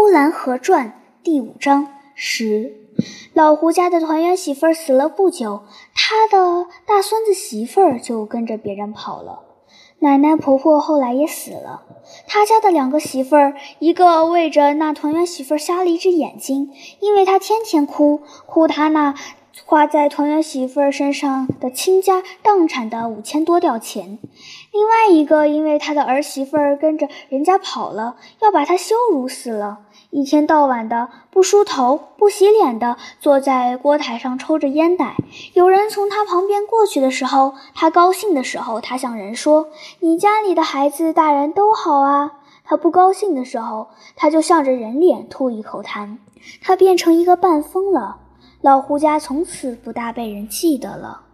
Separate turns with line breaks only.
呼兰河传》第五章十。老胡家的团圆媳妇儿死了不久，他的大孙子媳妇儿就跟着别人跑了。奶奶婆婆后来也死了，他家的两个媳妇儿，一个为着那团圆媳妇儿瞎了一只眼睛，因为她天天哭，哭她那。花在团圆媳妇儿身上的倾家荡产的五千多吊钱，另外一个因为他的儿媳妇儿跟着人家跑了，要把他羞辱死了。一天到晚的不梳头、不洗脸的坐在锅台上抽着烟袋。有人从他旁边过去的时候，他高兴的时候，他向人说：“你家里的孩子、大人都好啊。”他不高兴的时候，他就向着人脸吐一口痰。他变成一个半疯了。老胡家从此不大被人记得了。